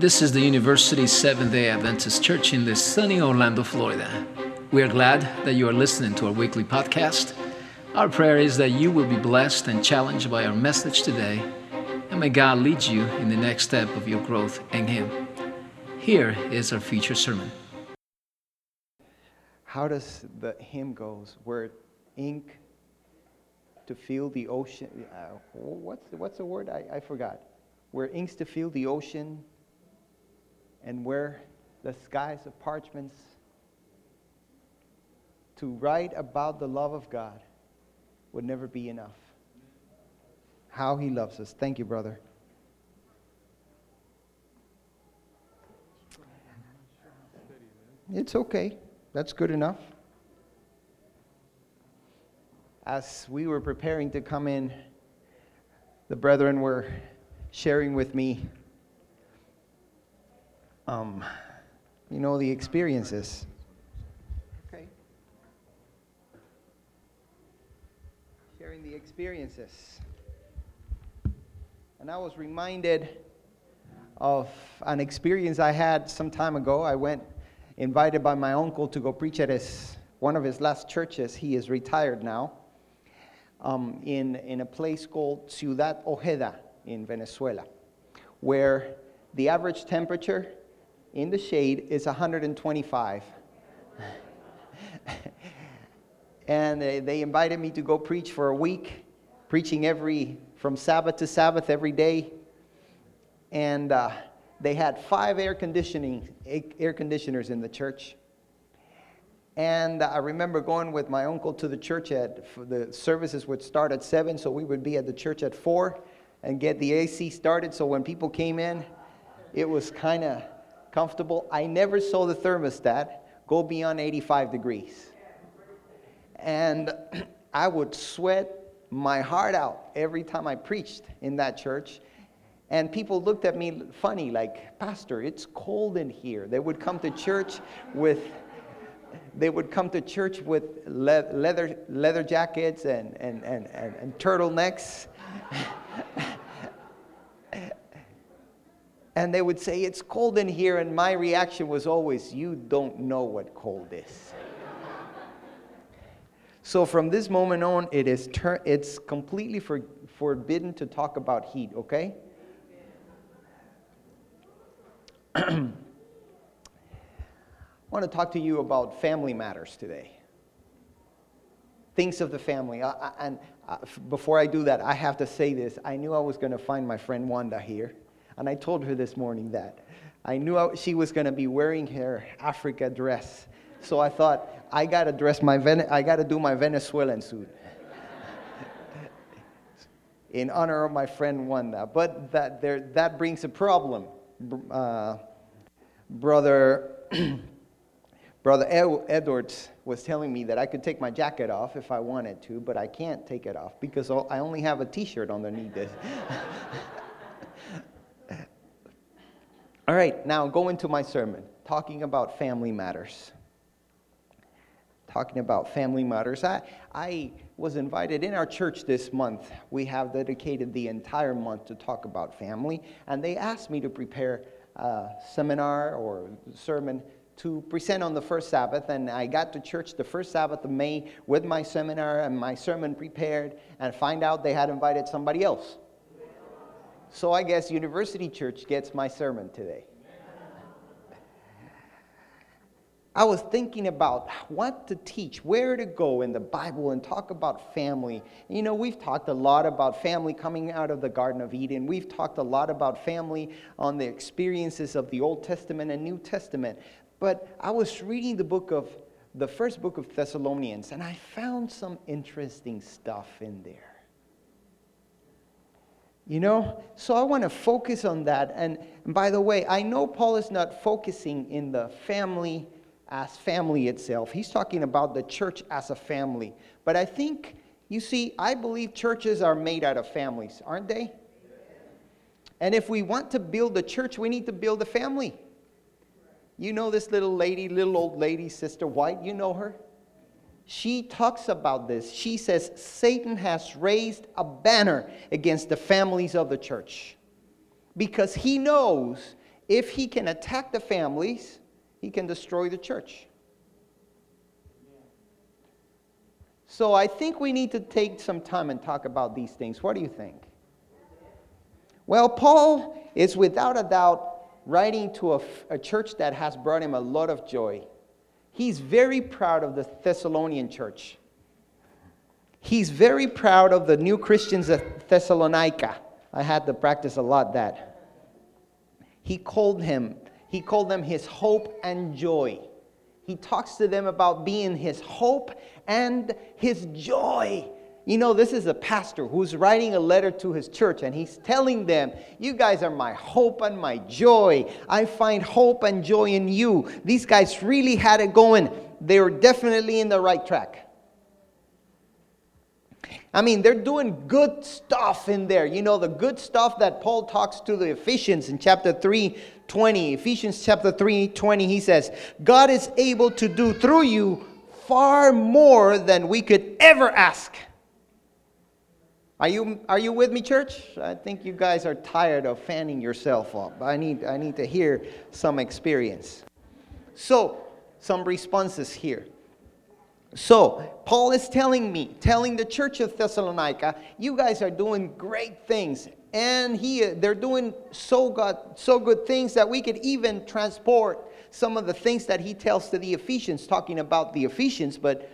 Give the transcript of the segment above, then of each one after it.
This is the University Seventh day Adventist Church in the sunny Orlando, Florida. We are glad that you are listening to our weekly podcast. Our prayer is that you will be blessed and challenged by our message today, and may God lead you in the next step of your growth in Him. Here is our feature sermon. How does the hymn goes? Where ink to feel the ocean. Uh, what's the, what's the word? I, I forgot. Where inks to feel the ocean, and where the skies of parchments. To write about the love of God would never be enough. How He loves us. Thank you, brother. It's okay. That's good enough. As we were preparing to come in, the brethren were sharing with me, um, you know, the experiences. Okay. Sharing the experiences. And I was reminded of an experience I had some time ago. I went invited by my uncle to go preach at his, one of his last churches. He is retired now. Um, in, in a place called Ciudad Ojeda in Venezuela, where the average temperature in the shade is 125. and they invited me to go preach for a week, preaching every, from Sabbath to Sabbath every day. And uh, they had five air conditioning air conditioners in the church. And I remember going with my uncle to the church at the services would start at seven, so we would be at the church at four and get the AC started. So when people came in, it was kind of comfortable. I never saw the thermostat go beyond 85 degrees. And I would sweat my heart out every time I preached in that church. And people looked at me funny, like, Pastor, it's cold in here. They would come to church with they would come to church with le- leather, leather jackets and, and, and, and, and turtlenecks. and they would say, It's cold in here. And my reaction was always, You don't know what cold is. so from this moment on, it is ter- it's completely for- forbidden to talk about heat, okay? I want to talk to you about family matters today. Things of the family. I, I, and uh, before I do that, I have to say this. I knew I was going to find my friend Wanda here, and I told her this morning that. I knew she was going to be wearing her Africa dress. So I thought, I got to dress my, Ven- I got to do my Venezuelan suit in honor of my friend Wanda. But that, there, that brings a problem uh, brother brother Edwards was telling me that I could take my jacket off if I wanted to, but I can't take it off because I only have a T-shirt underneath it. All right, now go into my sermon, talking about family matters. Talking about family matters. I, I was invited in our church this month. We have dedicated the entire month to talk about family, and they asked me to prepare a seminar or sermon to present on the first Sabbath. And I got to church the first Sabbath of May with my seminar and my sermon prepared, and find out they had invited somebody else. So I guess University Church gets my sermon today. I was thinking about what to teach, where to go in the Bible and talk about family. You know, we've talked a lot about family coming out of the Garden of Eden. We've talked a lot about family on the experiences of the Old Testament and New Testament. But I was reading the book of the first book of Thessalonians and I found some interesting stuff in there. You know, so I want to focus on that. And by the way, I know Paul is not focusing in the family as family itself. He's talking about the church as a family. But I think, you see, I believe churches are made out of families, aren't they? And if we want to build a church, we need to build a family. You know this little lady, little old lady, Sister White, you know her? She talks about this. She says Satan has raised a banner against the families of the church because he knows if he can attack the families, he can destroy the church. So I think we need to take some time and talk about these things. What do you think? Well, Paul is without a doubt writing to a, a, church that has brought him a lot of joy. He's very proud of the Thessalonian church. He's very proud of the new Christians of Thessalonica. I had to practice a lot that. He called him, he called them his hope and joy. He talks to them about being his hope and his joy. You know, this is a pastor who's writing a letter to his church and he's telling them, You guys are my hope and my joy. I find hope and joy in you. These guys really had it going. They were definitely in the right track. I mean, they're doing good stuff in there. You know, the good stuff that Paul talks to the Ephesians in chapter 3 20. Ephesians chapter 3 20, he says, God is able to do through you far more than we could ever ask. Are you, are you with me, church? I think you guys are tired of fanning yourself up. I need, I need to hear some experience. So, some responses here. So, Paul is telling me, telling the church of Thessalonica, you guys are doing great things. And he, they're doing so good, so good things that we could even transport some of the things that he tells to the Ephesians, talking about the Ephesians, but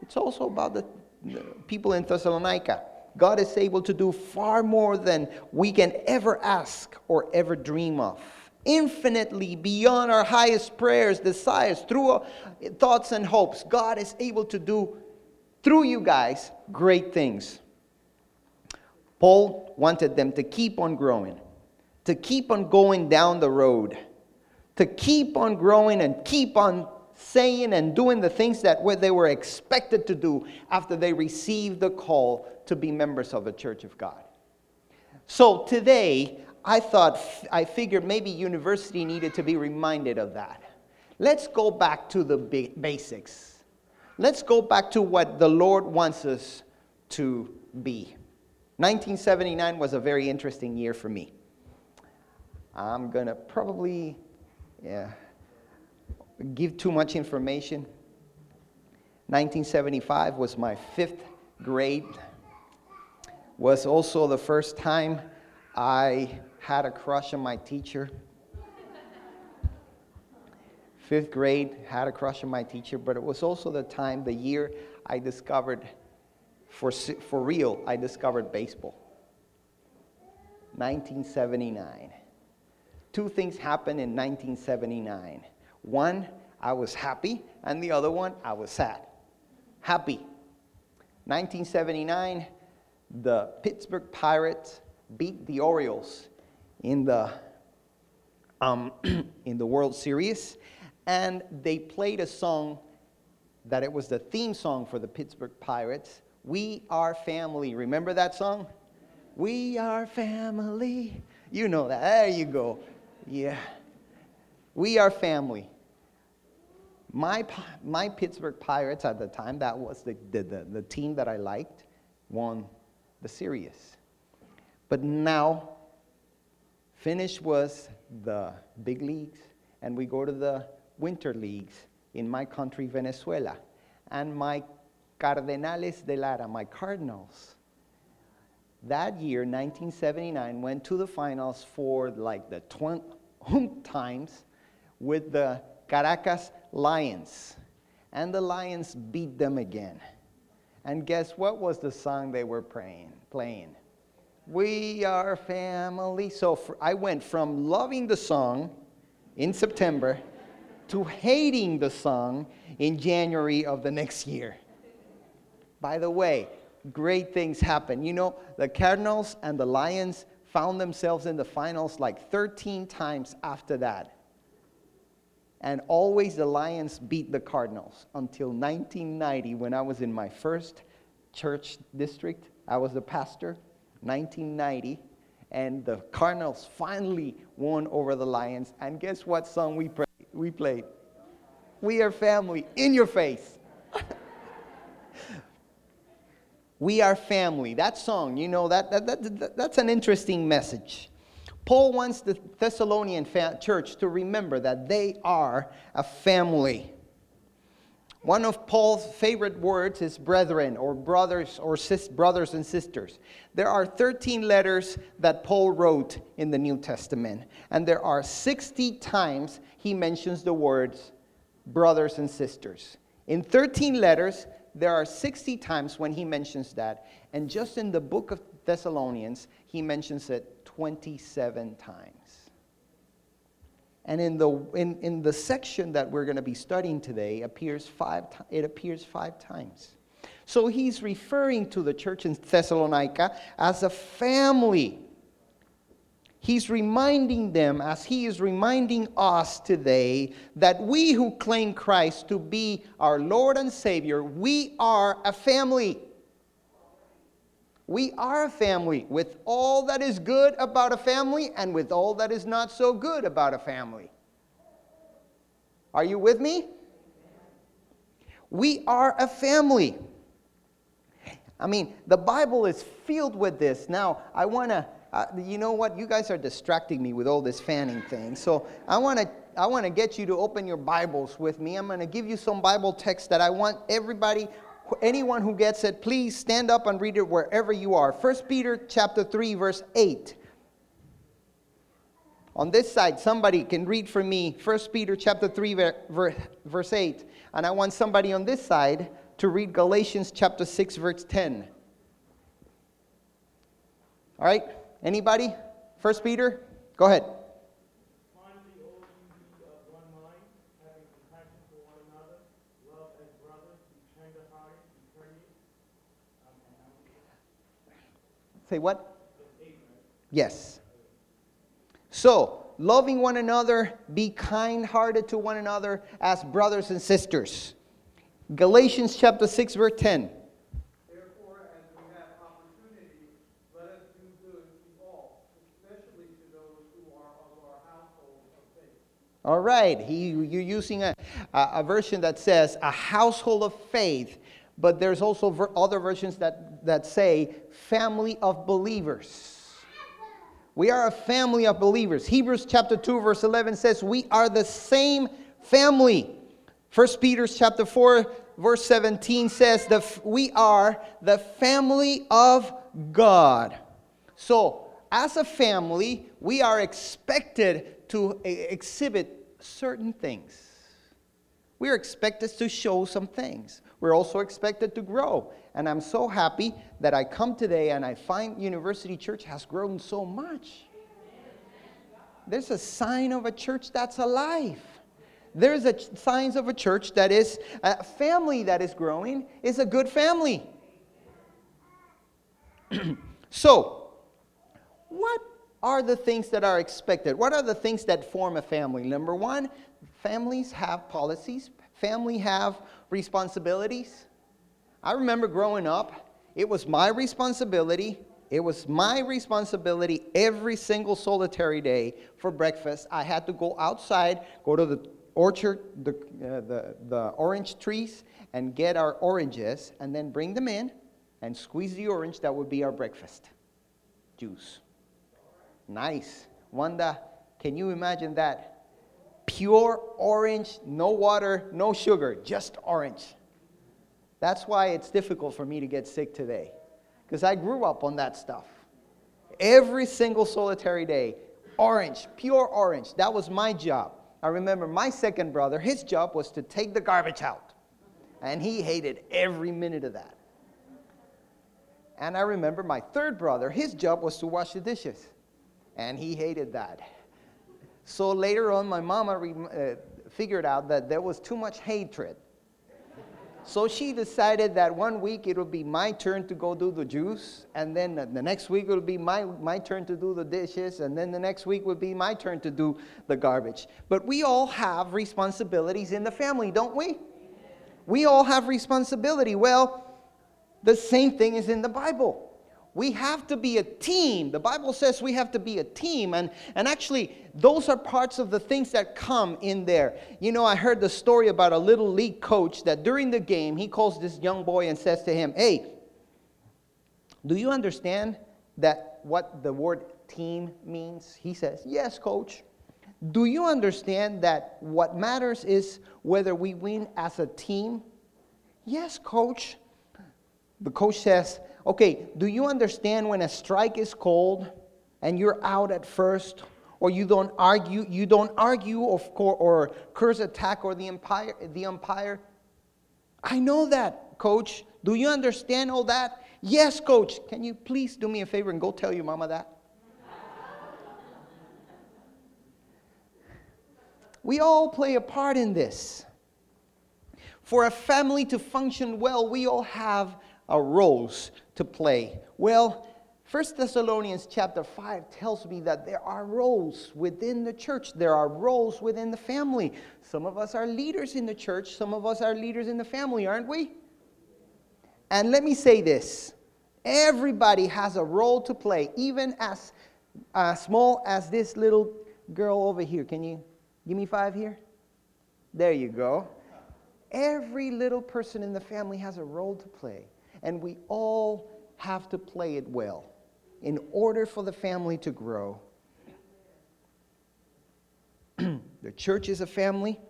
it's also about the, the people in Thessalonica. God is able to do far more than we can ever ask or ever dream of infinitely beyond our highest prayers, desires, through thoughts and hopes. God is able to do through you guys great things. Paul wanted them to keep on growing, to keep on going down the road, to keep on growing and keep on saying and doing the things that they were expected to do after they received the call to be members of the church of God. So today, I thought, I figured maybe university needed to be reminded of that. Let's go back to the basics. Let's go back to what the Lord wants us to be. 1979 was a very interesting year for me. I'm going to probably yeah, give too much information. 1975 was my fifth grade. Was also the first time I had a crush on my teacher. Fifth grade, had a crush on my teacher, but it was also the time, the year I discovered, for, for real, I discovered baseball. 1979. Two things happened in 1979. One, I was happy, and the other one, I was sad. Happy. 1979, the Pittsburgh Pirates beat the Orioles in the, um, in the World Series, and they played a song that it was the theme song for the Pittsburgh Pirates. We are family. Remember that song? We are family. You know that. There you go. Yeah. We are family. My, my Pittsburgh Pirates at the time, that was the, the, the, the team that I liked, won the series. But now Finish was the big leagues, and we go to the winter leagues in my country, Venezuela. And my Cardenales de Lara, my Cardinals, that year, 1979, went to the finals for like the 20 times with the Caracas Lions. And the Lions beat them again. And guess what was the song they were praying, playing? We are family. So for, I went from loving the song in September to hating the song in January of the next year. By the way, great things happen. You know, the Cardinals and the Lions found themselves in the finals like 13 times after that. And always the Lions beat the Cardinals until 1990 when I was in my first church district. I was the pastor 1990, and the Cardinals finally won over the Lions. And guess what song we, pray, we played? We are family, in your face. we are family. That song, you know, that, that, that, that, that's an interesting message. Paul wants the Thessalonian fa- church to remember that they are a family. One of Paul's favorite words is brethren or brothers or sis- brothers and sisters. There are 13 letters that Paul wrote in the New Testament, and there are 60 times he mentions the words brothers and sisters. In 13 letters, there are 60 times when he mentions that, and just in the book of Thessalonians, he mentions it 27 times. And in the, in, in the section that we're going to be studying today, appears five, it appears five times. So he's referring to the church in Thessalonica as a family. He's reminding them, as he is reminding us today, that we who claim Christ to be our Lord and Savior, we are a family. We are a family with all that is good about a family and with all that is not so good about a family. Are you with me? We are a family. I mean, the Bible is filled with this. Now, I want to, uh, you know what? You guys are distracting me with all this fanning thing. So I want to. I want to get you to open your Bibles with me. I'm going to give you some Bible text that I want everybody anyone who gets it, please stand up and read it wherever you are. 1 Peter chapter 3 verse 8. On this side, somebody can read for me 1 Peter chapter 3 verse 8. And I want somebody on this side to read Galatians chapter 6 verse 10. All right? Anybody? 1 Peter? Go ahead. Say what? Yes. So, loving one another, be kind hearted to one another as brothers and sisters. Galatians chapter 6, verse 10. Therefore, as we have opportunity, let us do good to all, especially to those who are of our household of faith. All right, he, you're using a, a, a version that says a household of faith but there's also ver- other versions that, that say family of believers. We are a family of believers. Hebrews chapter 2 verse 11 says we are the same family. 1 Peter chapter 4 verse 17 says that we are the family of God. So, as a family, we are expected to exhibit certain things. We are expected to show some things we're also expected to grow. And I'm so happy that I come today and I find University Church has grown so much. There's a sign of a church that's alive. There's a signs of a church that is a family that is growing is a good family. so, what are the things that are expected? What are the things that form a family? Number one, families have policies, family have responsibilities. I remember growing up, it was my responsibility. It was my responsibility every single solitary day for breakfast. I had to go outside, go to the orchard, the, uh, the, the orange trees, and get our oranges, and then bring them in and squeeze the orange. That would be our breakfast juice. Nice. Wanda, can you imagine that? Pure orange, no water, no sugar, just orange. That's why it's difficult for me to get sick today, because I grew up on that stuff. Every single solitary day, orange, pure orange. That was my job. I remember my second brother, his job was to take the garbage out, and he hated every minute of that. And I remember my third brother, his job was to wash the dishes, and he hated that. So later on, my mama re- uh, figured out that there was too much hatred. So she decided that one week it would be my turn to go do the juice, and then the next week it would be my, my turn to do the dishes, and then the next week would be my turn to do the garbage. But we all have responsibilities in the family, don't we? We all have responsibility. Well, the same thing is in the Bible. We have to be a team. The Bible says we have to be a team. And, and actually, those are parts of the things that come in there. You know, I heard the story about a little league coach that during the game, he calls this young boy and says to him, Hey, do you understand that what the word team means? He says, Yes, coach. Do you understand that what matters is whether we win as a team? Yes, coach. The coach says, Okay, do you understand when a strike is called and you're out at first? Or you don't argue, you don't argue or, or curse attack or the umpire, the umpire. I know that, coach. Do you understand all that? Yes, coach. Can you please do me a favor and go tell your mama that? we all play a part in this. For a family to function well, we all have our roles to play. Well, 1 Thessalonians chapter 5 tells me that there are roles within the church. There are roles within the family. Some of us are leaders in the church, some of us are leaders in the family, aren't we? And let me say this everybody has a role to play, even as uh, small as this little girl over here. Can you give me five here? There you go. Every little person in the family has a role to play, and we all have to play it well in order for the family to grow. the church is a family,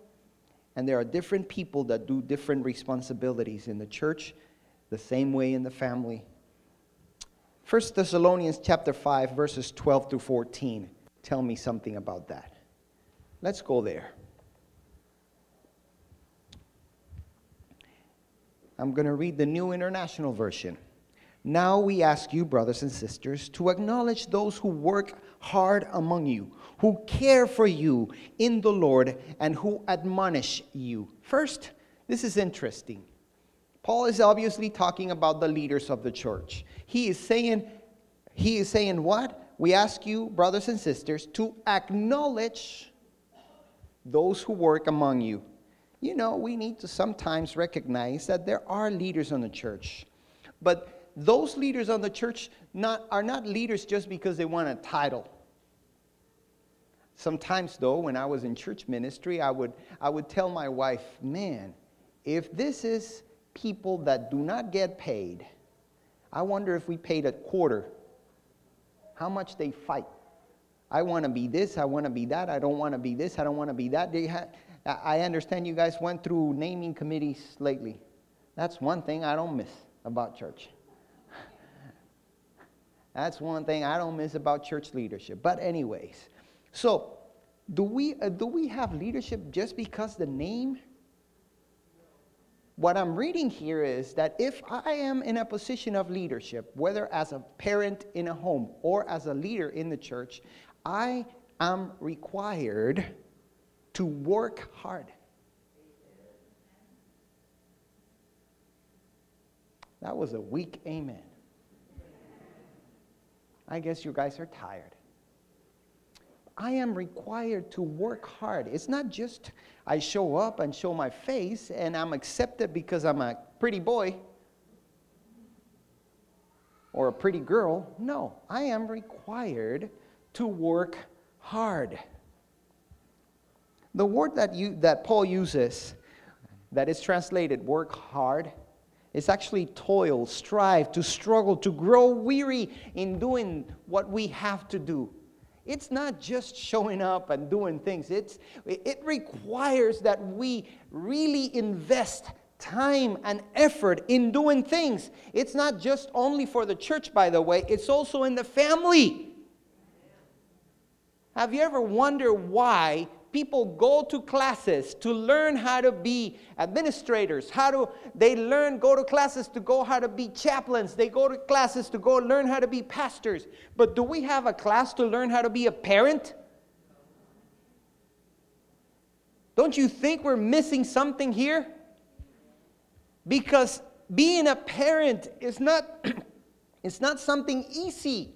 and there are different people that do different responsibilities in the church, the same way in the family. 1 Thessalonians chapter 5 verses 12 to 14 tell me something about that. Let's go there. I'm going to read the New International Version. Now we ask you, brothers and sisters, to acknowledge those who work hard among you, who care for you in the Lord, and who admonish you. First, this is interesting. Paul is obviously talking about the leaders of the church. He is saying, he is saying what? We ask you, brothers and sisters, to acknowledge those who work among you you know, we need to sometimes recognize that there are leaders on the church. But those leaders on the church not, are not leaders just because they want a title. Sometimes, though, when I was in church ministry, I would, I would tell my wife, man, if this is people that do not get paid, I wonder if we paid a quarter, how much they fight. I want to be this, I want to be that, I don't want to be this, I don't want to be that. They ha- I understand you guys went through naming committees lately. That's one thing I don't miss about church. That's one thing I don't miss about church leadership. But, anyways, so do we, uh, do we have leadership just because the name? What I'm reading here is that if I am in a position of leadership, whether as a parent in a home or as a leader in the church, I am required to work hard. That was a weak amen. I guess you guys are tired. I am required to work hard. It's not just I show up and show my face and I'm accepted because I'm a pretty boy or a pretty girl. No, I am required to work hard. The word that, you, that Paul uses, that is translated work hard, is actually toil, strive, to struggle, to grow weary in doing what we have to do. It's not just showing up and doing things, it's, it requires that we really invest time and effort in doing things. It's not just only for the church, by the way, it's also in the family. Have you ever wondered why people go to classes to learn how to be administrators how to they learn go to classes to go how to be chaplains they go to classes to go learn how to be pastors. But do we have a class to learn how to be a parent? Don't you think we're missing something here? Because being a parent is not it's not something easy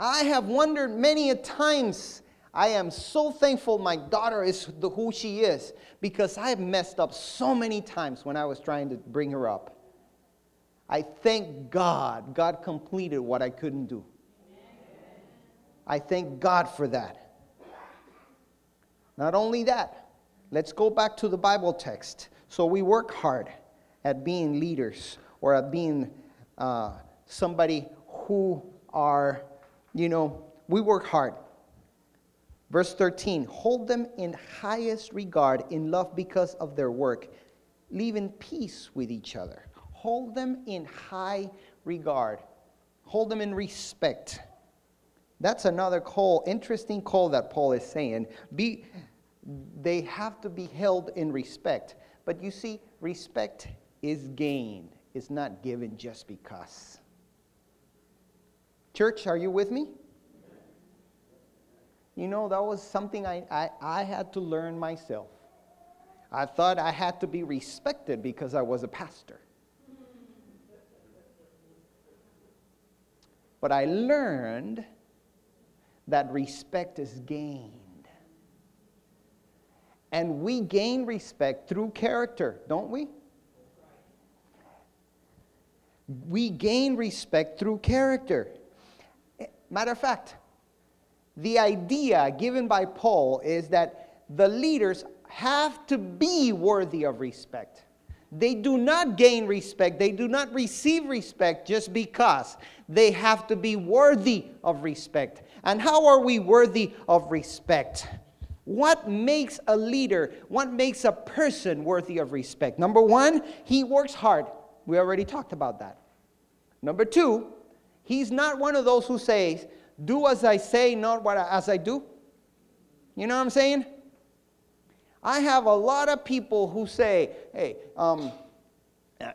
I have wondered many a times. I am so thankful my daughter is the, who she is because I have messed up so many times when I was trying to bring her up. I thank God, God completed what I couldn't do. I thank God for that. Not only that, let's go back to the Bible text. So we work hard at being leaders or at being uh, somebody who are, you know, we work hard. Verse 13, hold them in highest regard in love because of their work. Live in peace with each other. Hold them in high regard. Hold them in respect. That's another call, interesting call that Paul is saying. Be, they have to be held in respect. But you see, respect is gained, it's not given just because. Church, are you with me? You know, that was something I, I, I had to learn myself. I thought I had to be respected because I was a pastor. But I learned that respect is gained. And we gain respect through character, don't we? We gain respect through character. Matter of fact, the idea given by Paul is that the leaders have to be worthy of respect. They do not gain respect, they do not receive respect just because. They have to be worthy of respect. And how are we worthy of respect? What makes a leader, what makes a person worthy of respect? Number one, he works hard. We already talked about that. Number two, he's not one of those who says, do as I say, not what I, as I do. You know what I'm saying? I have a lot of people who say, hey, um,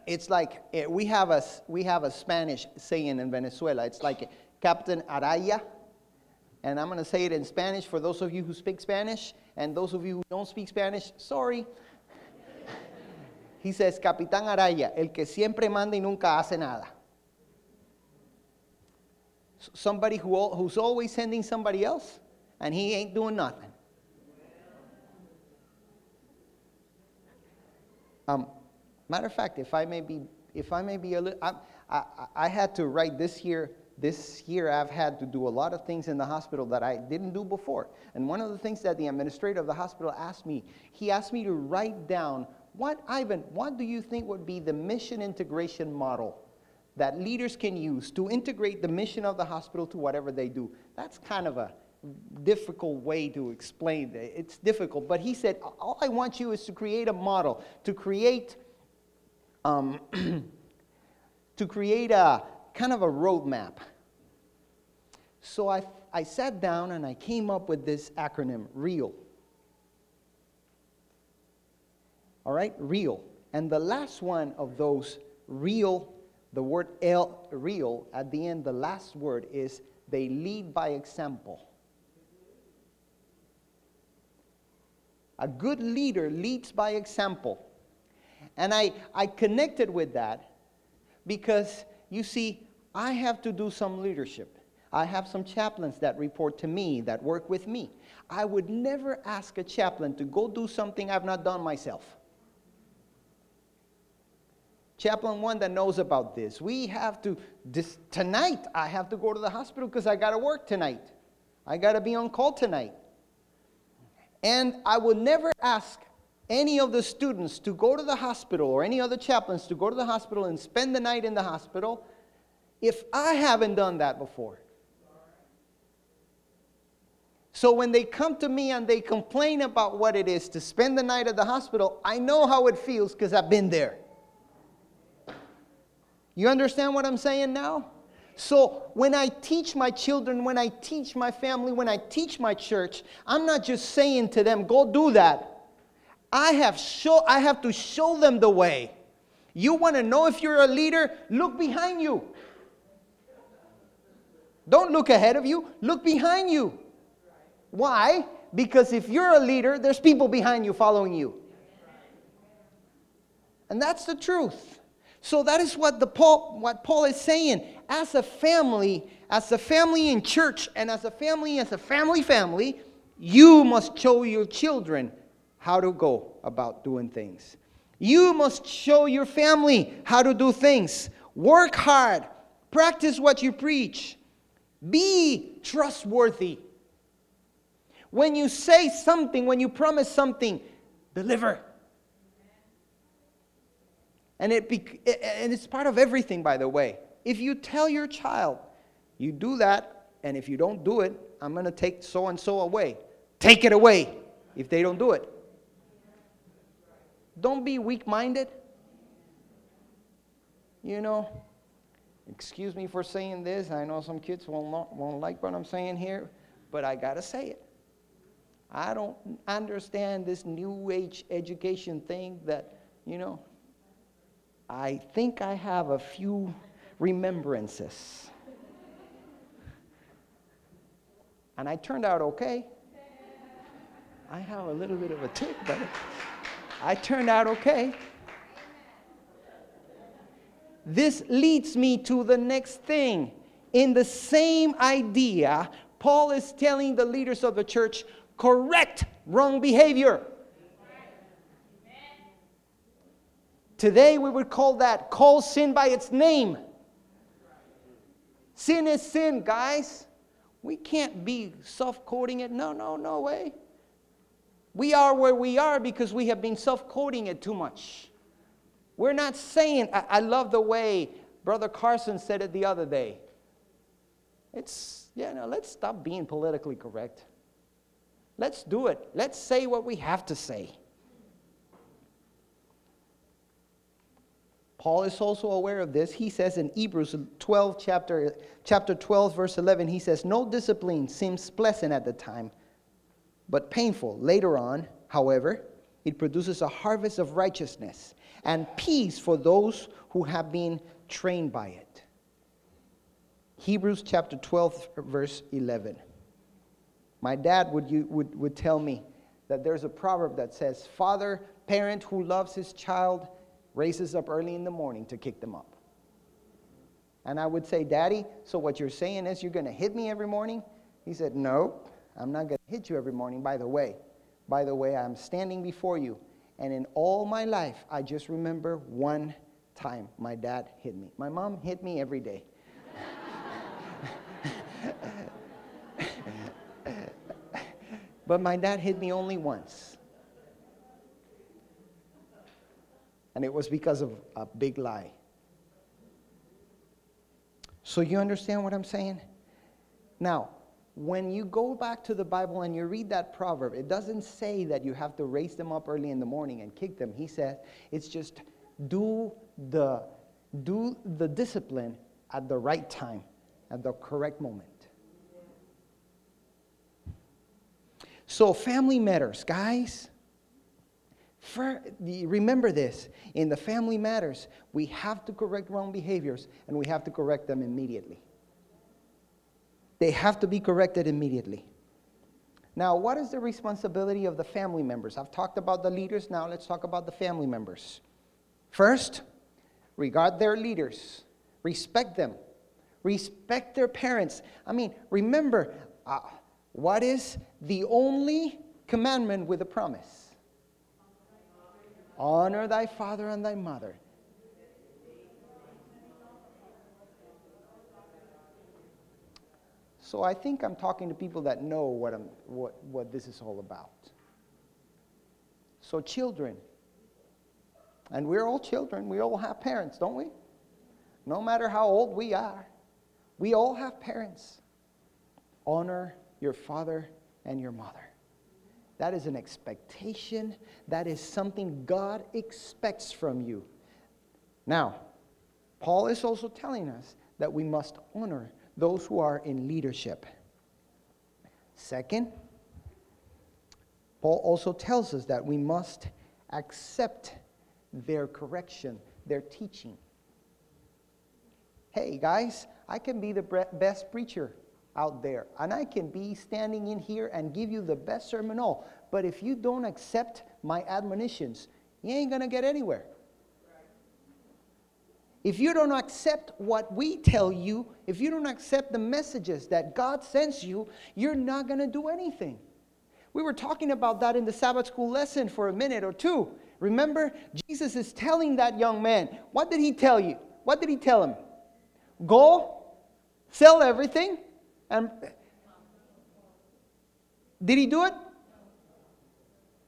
it's like eh, we have a we have a Spanish saying in Venezuela. It's like Captain Araya, and I'm going to say it in Spanish for those of you who speak Spanish, and those of you who don't speak Spanish. Sorry. He says, Capitán Araya, el que siempre manda y nunca hace nada. Somebody who, who's always sending somebody else, and he ain't doing nothing. Um, matter of fact, if I may be, if I may be a little, I, I, I had to write this year. This year, I've had to do a lot of things in the hospital that I didn't do before. And one of the things that the administrator of the hospital asked me, he asked me to write down what, Ivan, what do you think would be the mission integration model that leaders can use to integrate the mission of the hospital to whatever they do? That's kind of a difficult way to explain it. It's difficult. But he said, all I want you is to create a model, to create, um, to create a kind of a roadmap. So I, I sat down and I came up with this acronym, REAL. All right, REAL. And the last one of those, REAL, the word L, real, at the end, the last word is they lead by example. A good leader leads by example. And I, I connected with that because, you see, I have to do some leadership. I have some chaplains that report to me, that work with me. I would never ask a chaplain to go do something I've not done myself. Chaplain one that knows about this. We have to, this, tonight, I have to go to the hospital because I got to work tonight. I got to be on call tonight. And I would never ask any of the students to go to the hospital or any other chaplains to go to the hospital and spend the night in the hospital if I haven't done that before. So when they come to me and they complain about what it is to spend the night at the hospital, I know how it feels because I've been there. You understand what I'm saying now? So when I teach my children, when I teach my family, when I teach my church, I'm not just saying to them, go do that. I have, show, I have to show them the way. You want to know if you're a leader? Look behind you. Don't look ahead of you, look behind you. Why? Because if you're a leader, there's people behind you following you. And that's the truth. So that is what the Paul what Paul is saying. As a family, as a family in church, and as a family, as a family family, you must show your children how to go about doing things. You must show your family how to do things. Work hard. Practice what you preach. Be trustworthy. When you say something, when you promise something, deliver. And, it be, and it's part of everything, by the way. If you tell your child You do that, and if you don't do it, I'm going to take so and so away. Take it away if they don't do it. Don't be weak minded. You know, excuse me for saying this. I know some kids won't, won't like what I'm saying here, but I got to say it. I don't understand this new age education thing that, you know, I think I have a few remembrances. And I turned out okay. I have a little bit of a tick, but I turned out okay. This leads me to the next thing. In the same idea, Paul is telling the leaders of the church correct wrong behavior. Today we would call that call sin by its name. Sin is sin, guys. We can't be self quoting it. No, no, no way. We are where we are because we have been self quoting it too much. We're not saying, I, I, love the way Brother Carson said it the other day. It's, yeah, no, let's stop being politically correct. Let's do it. Let's say what we have to say. Paul is also aware of this. He says in Hebrews 12, chapter, chapter 12, verse 11, he says, No discipline seems pleasant at the time, but painful. Later on, however, it produces a harvest of righteousness and peace for those who have been trained by it. Hebrews chapter 12, verse 11. My dad would, would, would tell me that there's a proverb that says, Father, parent who loves his child raises up early in the morning to kick them up. And I would say, Daddy, so what you're saying is you're going to hit me every morning? He said, No, I'm not going to hit you every morning. By the way, by the way, I'm standing before you. And in all my life, I just remember one time my dad hit me. My mom hit me every day. but my dad hit me only once. And it was because of a big lie. So, you understand what I'm saying? Now, when you go back to the Bible and you read that proverb, it doesn't say that you have to raise them up early in the morning and kick them. He says it's just do the, do the discipline at the right time, at the correct moment. So, family matters, guys. For, remember this in the family matters, we have to correct wrong behaviors and we have to correct them immediately. They have to be corrected immediately. Now, what is the responsibility of the family members? I've talked about the leaders, now let's talk about the family members. First, regard their leaders, respect them, respect their parents. I mean, remember, uh, what is the only commandment with a promise? Honor thy father and thy mother. So I think I'm talking to people that know what, I'm, what, what this is all about. So, children, and we're all children, we all have parents, don't we? No matter how old we are, we all have parents. Honor your father and your mother. That is an expectation. That is something God expects from you. Now, Paul is also telling us that we must honor those who are in leadership. Second, Paul also tells us that we must accept their correction, their teaching. Hey, guys, I can be the best preacher out there. And I can be standing in here and give you the best sermon all. But if you don't accept my admonitions, you ain't going to get anywhere. If you don't accept what we tell you, if you don't accept the messages that God sends you, you're not going to do anything. We were talking about that in the Sabbath school lesson for a minute or two. Remember, Jesus is telling that young man, what did he tell you? What did he tell him? Go, sell everything, and did he do it?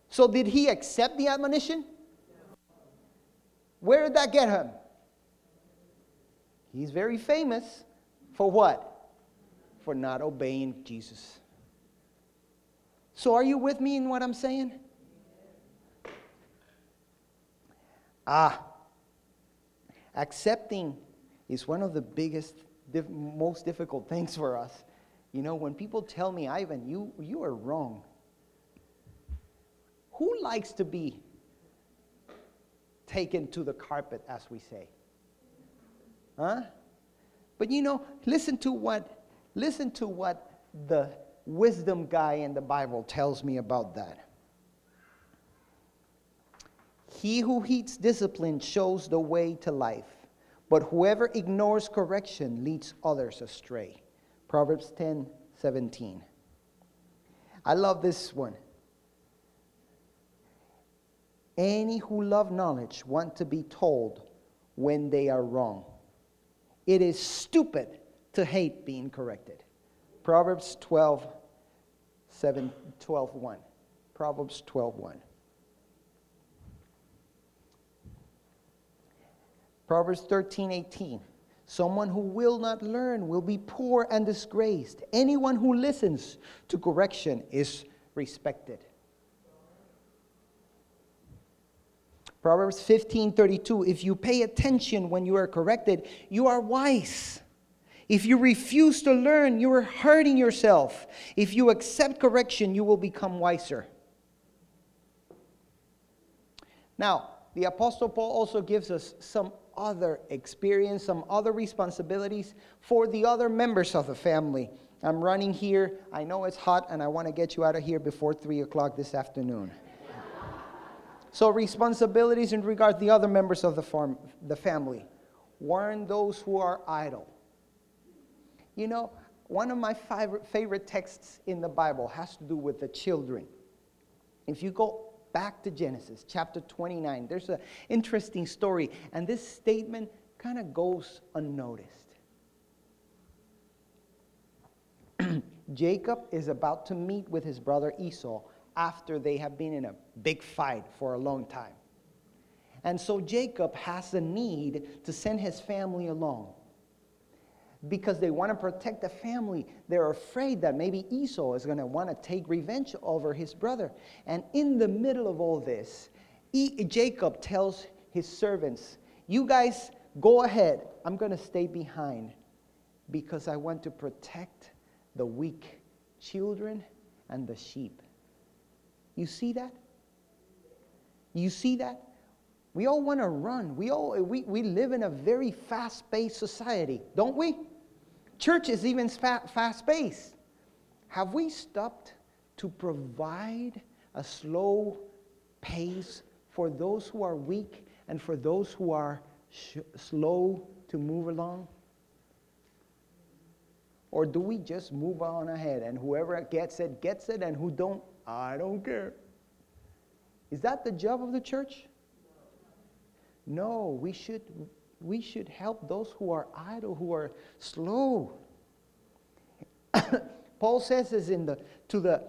So did he accept the admonition? Where did that get him? He's very famous for what? for not obeying Jesus. So, are you with me in what I'm saying? Ah, accepting is one of the biggest, most difficult things for us. You know, when people tell me, Ivan, you, you are wrong. Who likes to be taken to the carpet, as we say? Huh? But you know, listen to what listen to what the wisdom guy in the Bible tells me about that. He who heeds discipline shows the way to life, but whoever ignores correction leads others astray. Proverbs 10 17. I love this one. Any who love knowledge want to be told when they are wrong. It is stupid to hate being corrected. Proverbs 12, 7, 12 1. Proverbs 12 1. Proverbs 13 18. Someone who will not learn will be poor and disgraced. Anyone who listens to correction is respected. Proverbs 15 32. If you pay attention when you are corrected, you are wise. If you refuse to learn, you are hurting yourself. If you accept correction, you will become wiser. Now, the Apostle Paul also gives us some other experience, some other responsibilities for the other members of the family. I'm running here. I know it's hot, and I want to get you out of here before 3 o'clock this afternoon. So, responsibilities in regard to the other members of the, farm, the family. Warn those who are idle. You know, one of my favorite texts in the Bible has to do with the children. If you go back to Genesis chapter 29, there's an interesting story, and this statement kind of goes unnoticed. Jacob is about to meet with his brother Esau after they have been in a big fight for a long time. And so Jacob has a need to send his family along because they want to protect the family. They're afraid that maybe Esau is going to want to take revenge over his brother. And in the middle of all this, e- Jacob tells his servants, You guys go ahead. I'm going to stay behind because I want to protect the weak children and the sheep. You see that? You see that? We all want to run. We, all, we, we live in a very fast paced society, don't we? Church is even fast paced. Have we stopped to provide a slow pace for those who are weak and for those who are sh- slow to move along? Or do we just move on ahead and whoever gets it, gets it, and who don't, I don't care. Is that the job of the church? No, we should, we should help those who are idle, who are slow. Paul says this in the, to, the,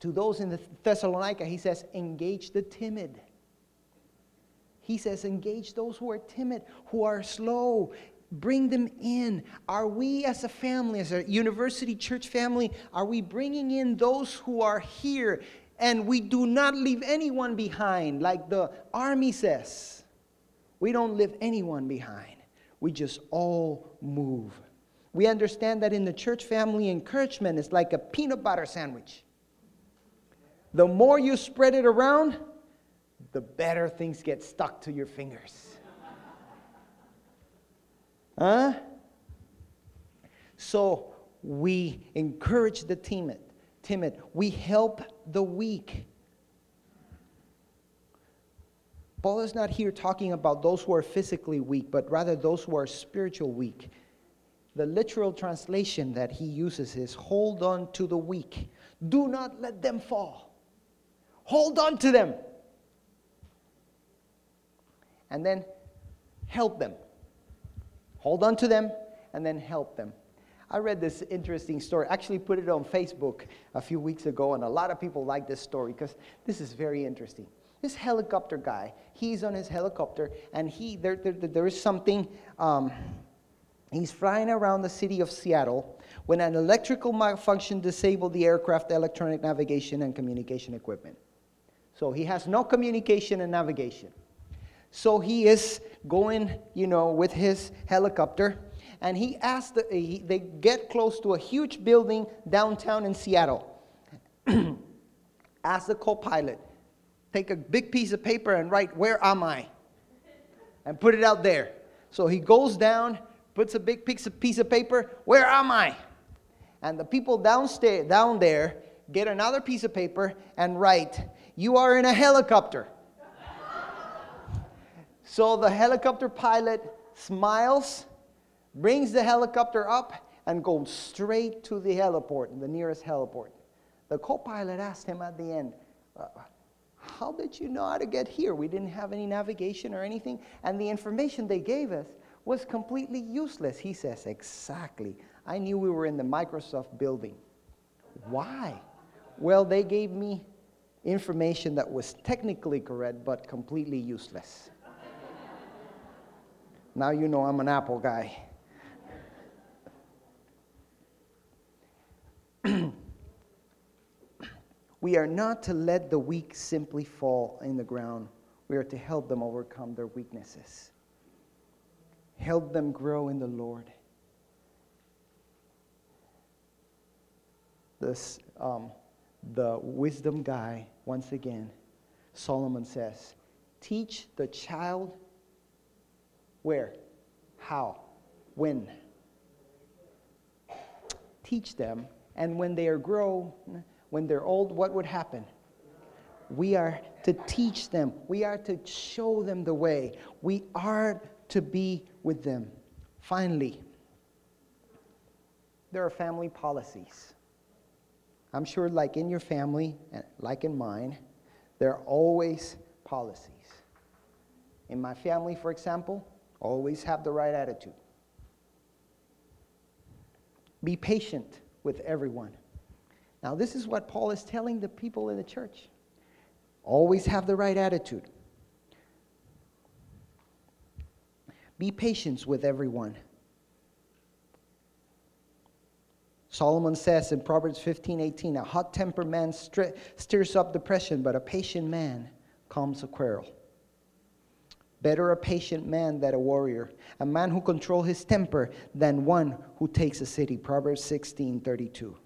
to those in the Thessalonica, he says, engage the timid. He says, engage those who are timid, who are slow. Bring them in. Are we as a family, as a university church family, are we bringing in those who are here and we do not leave anyone behind, like the army says? We don't leave anyone behind. We just all move. We understand that in the church family, encouragement is like a peanut butter sandwich. The more you spread it around, the better things get stuck to your fingers. Huh? So we encourage the timid, timid. We help the weak. Paul is not here talking about those who are physically weak, but rather those who are spiritual weak. The literal translation that he uses is hold on to the weak. Do not let them fall. Hold on to them. And then help them. Hold on to them and then help them. I read this interesting story. Actually, put it on Facebook a few weeks ago, and a lot of people like this story because this is very interesting. This helicopter guy, he's on his helicopter, and he there there, there is something. Um, He's flying around the city of Seattle when an electrical malfunction disabled the aircraft electronic navigation and communication equipment. So he has no communication and navigation. So he is going, you know, with his helicopter, and he asked, the, he, they get close to a huge building downtown in Seattle. Ask the co pilot, take a big piece of paper and write, Where am I? And put it out there. So he goes down, puts a big piece of, paper, Where am I? And the people downstairs, down there get another piece of paper and write, You are in a helicopter. so the helicopter pilot smiles, brings the helicopter up, and goes straight to the heliport, the nearest heliport. The co pilot asked him at the end, uh, How did you know how to get here? We didn't have any navigation or anything. And the information they gave us was completely useless. He says, Exactly. I knew we were in the Microsoft building. Why? Well, they gave me information that was technically correct but completely useless. now you know I'm an Apple guy. We are not to let the weak simply fall in the ground. We are to help them overcome their weaknesses, help them grow in the Lord. This, um, the wisdom guy, once again, Solomon says, teach the child where? How? When? Teach them, and when they are grow, when they're old, what would happen? We are to teach them. We are to show them the way. We are to be with them. Finally, there are family policies. I'm sure, like in your family, and like in mine, there are always policies. In my family, for example, always have the right attitude. Be patient with everyone. Now, this is what Paul is telling the people in the church. Always have the right attitude. Be patient with everyone. Solomon says in Proverbs 15 18, a hot tempered man stirs up depression, but a patient man calms a quarrel. Better a patient man than a warrior, a man who controls his temper than one who takes a city. Proverbs 16 32.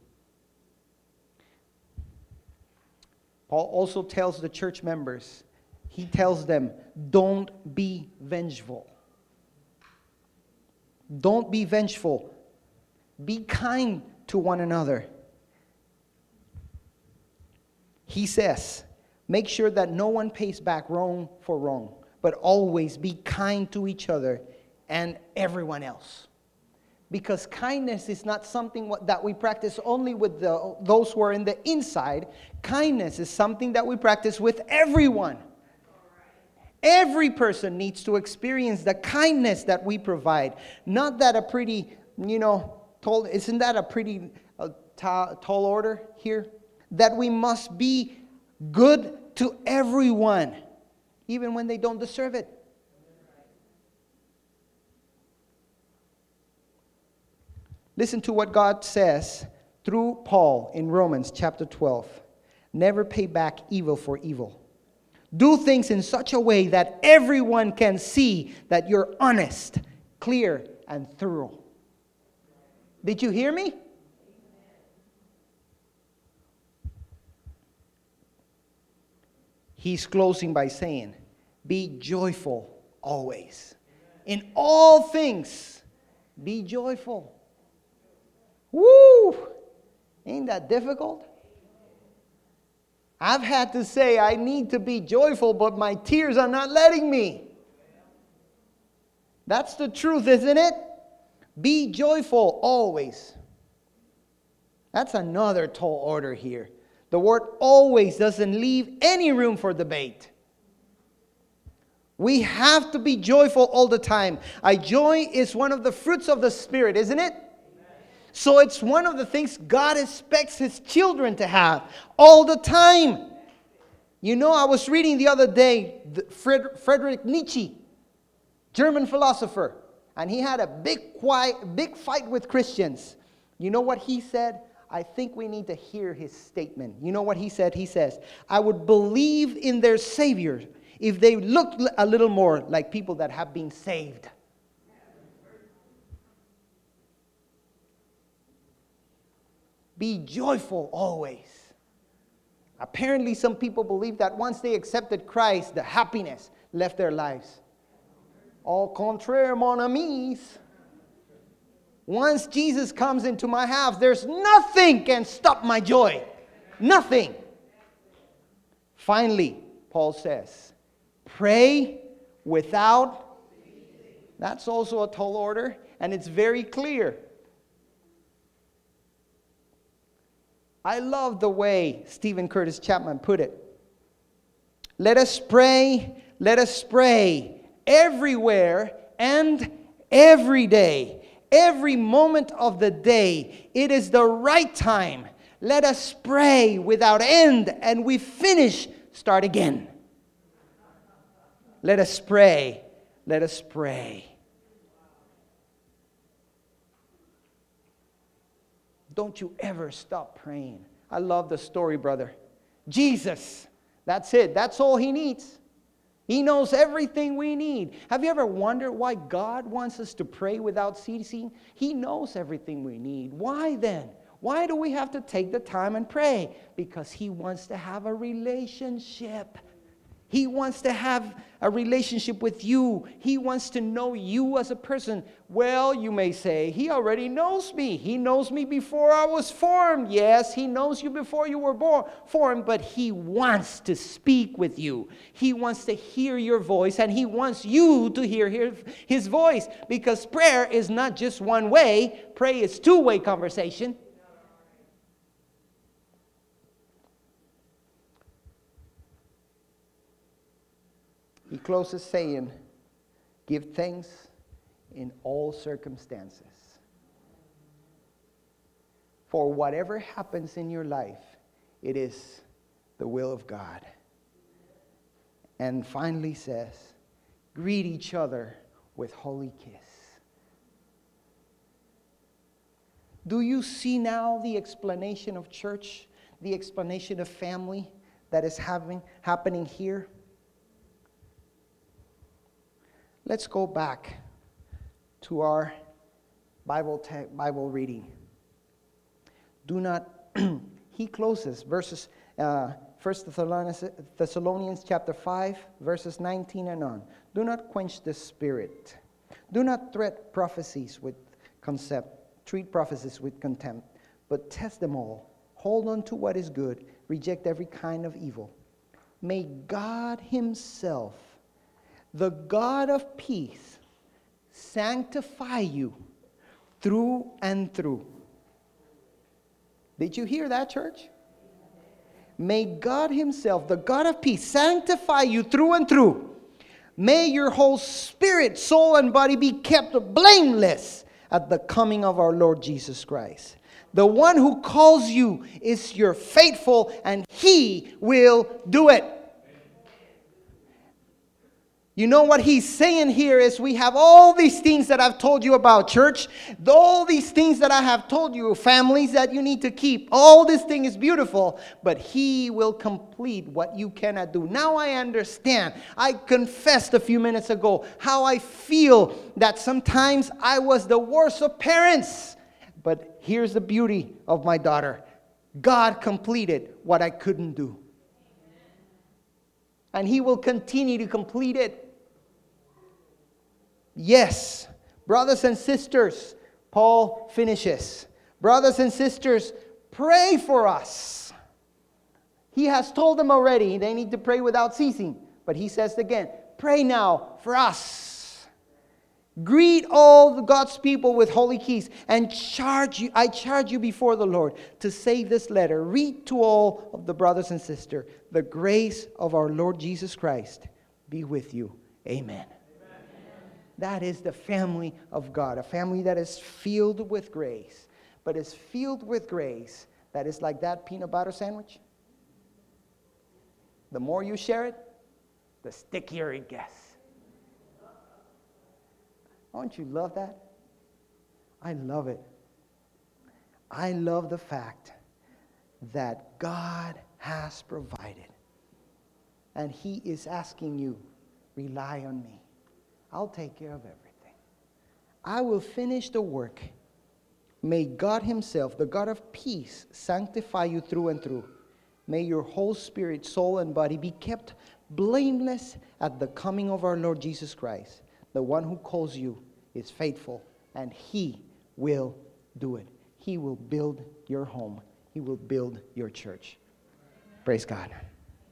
Paul also tells the church members, he tells them, don't be vengeful. Don't be vengeful. Be kind to one another. He says, make sure that no one pays back wrong for wrong, but always be kind to each other and everyone else because kindness is not something that we practice only with the, those who are in the inside. Kindness is something that we practice with everyone. Every person needs to experience the kindness that we provide. Not that a pretty, you know, tall, isn't that a pretty uh, tall order here? That we must be good to everyone, even when they don't deserve it. Listen to what God says through Paul in Romans chapter 12. Never pay back evil for evil. Do things in such a way that everyone can see that you're honest, clear, and thorough. Did you hear me? He's closing by saying, Be joyful always. In all things, be joyful. Woo! Ain't that difficult? I've had to say, I need to be joyful, but my tears are not letting me. That's the truth, isn't it? Be joyful always. That's another tall order here. The word always doesn't leave any room for debate. We have to be joyful all the time. A joy is one of the fruits of the Spirit, isn't it? So it's one of the things God expects his children to have all the time. You know, I was reading the other day Frederick Nietzsche, German philosopher, and he had a big, quiet, big fight with Christians. You know what he said? I think we need to hear his statement. You know what he said? He says, I would believe in their Savior if they looked a little more like people that have been saved. Be joyful always. Apparently, some people believe that once they accepted Christ, the happiness left their lives. Au contraire, mon amis. Once Jesus comes into my house, there's nothing can stop my joy. Nothing. Finally, Paul says, pray without. That's also a tall order, and it's very clear. I love the way Steven Curtis Chapman put it. Let us pray, let us pray everywhere and every day, every moment of the day. It is the right time. Let us pray without end, and we finish, start again. Let us pray, let us pray. Don't you ever stop praying. I love the story, brother. Jesus, that's it. That's all he needs. He knows everything we need. Have you ever wondered why God wants us to pray without ceasing? He knows everything we need. Why then? Why do we have to take the time and pray? Because He wants to have a relationship. He wants to have a relationship with you. He wants to know you as a person. Well, you may say, He already knows me. He knows me before I was formed. Yes, He knows you before you were born, formed, but He wants to speak with you. He wants to hear your voice, and He wants you to hear His voice because prayer is not just one way, prayer is two way conversation. He closes saying, Give thanks in all circumstances. For whatever happens in your life, it is the will of God. And finally says, Greet each other with holy kiss. Do you see now the explanation of church, the explanation of family that is having, happening here? Let's go back to our Bible, te- Bible reading. Do not, he closes verses, uh, 1 Thessalonians, Thessalonians chapter 5, verses 19 and on. Do not quench the spirit. Do not threat prophecies with concept, treat prophecies with contempt, but test them all. Hold on to what is good, reject every kind of evil. May God Himself the God of peace sanctify you through and through. Did you hear that, church? May God Himself, the God of peace, sanctify you through and through. May your whole spirit, soul, and body be kept blameless at the coming of our Lord Jesus Christ. The one who calls you is your faithful, and He will do it. You know what he's saying here is we have all these things that I've told you about, church. All these things that I have told you, families that you need to keep. All this thing is beautiful, but he will complete what you cannot do. Now I understand. I confessed a few minutes ago how I feel that sometimes I was the worst of parents. But here's the beauty of my daughter God completed what I couldn't do. And he will continue to complete it. Yes, brothers and sisters, Paul finishes. Brothers and sisters, pray for us. He has told them already they need to pray without ceasing. But he says again, pray now for us. Greet all God's people with holy keys and charge you, I charge you before the Lord to save this letter. Read to all of the brothers and sisters. The grace of our Lord Jesus Christ be with you. Amen. That is the family of God, a family that is filled with grace, but is filled with grace that is like that peanut butter sandwich. The more you share it, the stickier it gets. Don't you love that? I love it. I love the fact that God has provided. And He is asking you, rely on me. I'll take care of everything. I will finish the work. May God Himself, the God of peace, sanctify you through and through. May your whole spirit, soul, and body be kept blameless at the coming of our Lord Jesus Christ. The one who calls you is faithful, and He will do it. He will build your home, He will build your church. Praise God.